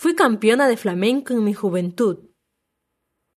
Fui campeona de flamenco en mi juventud.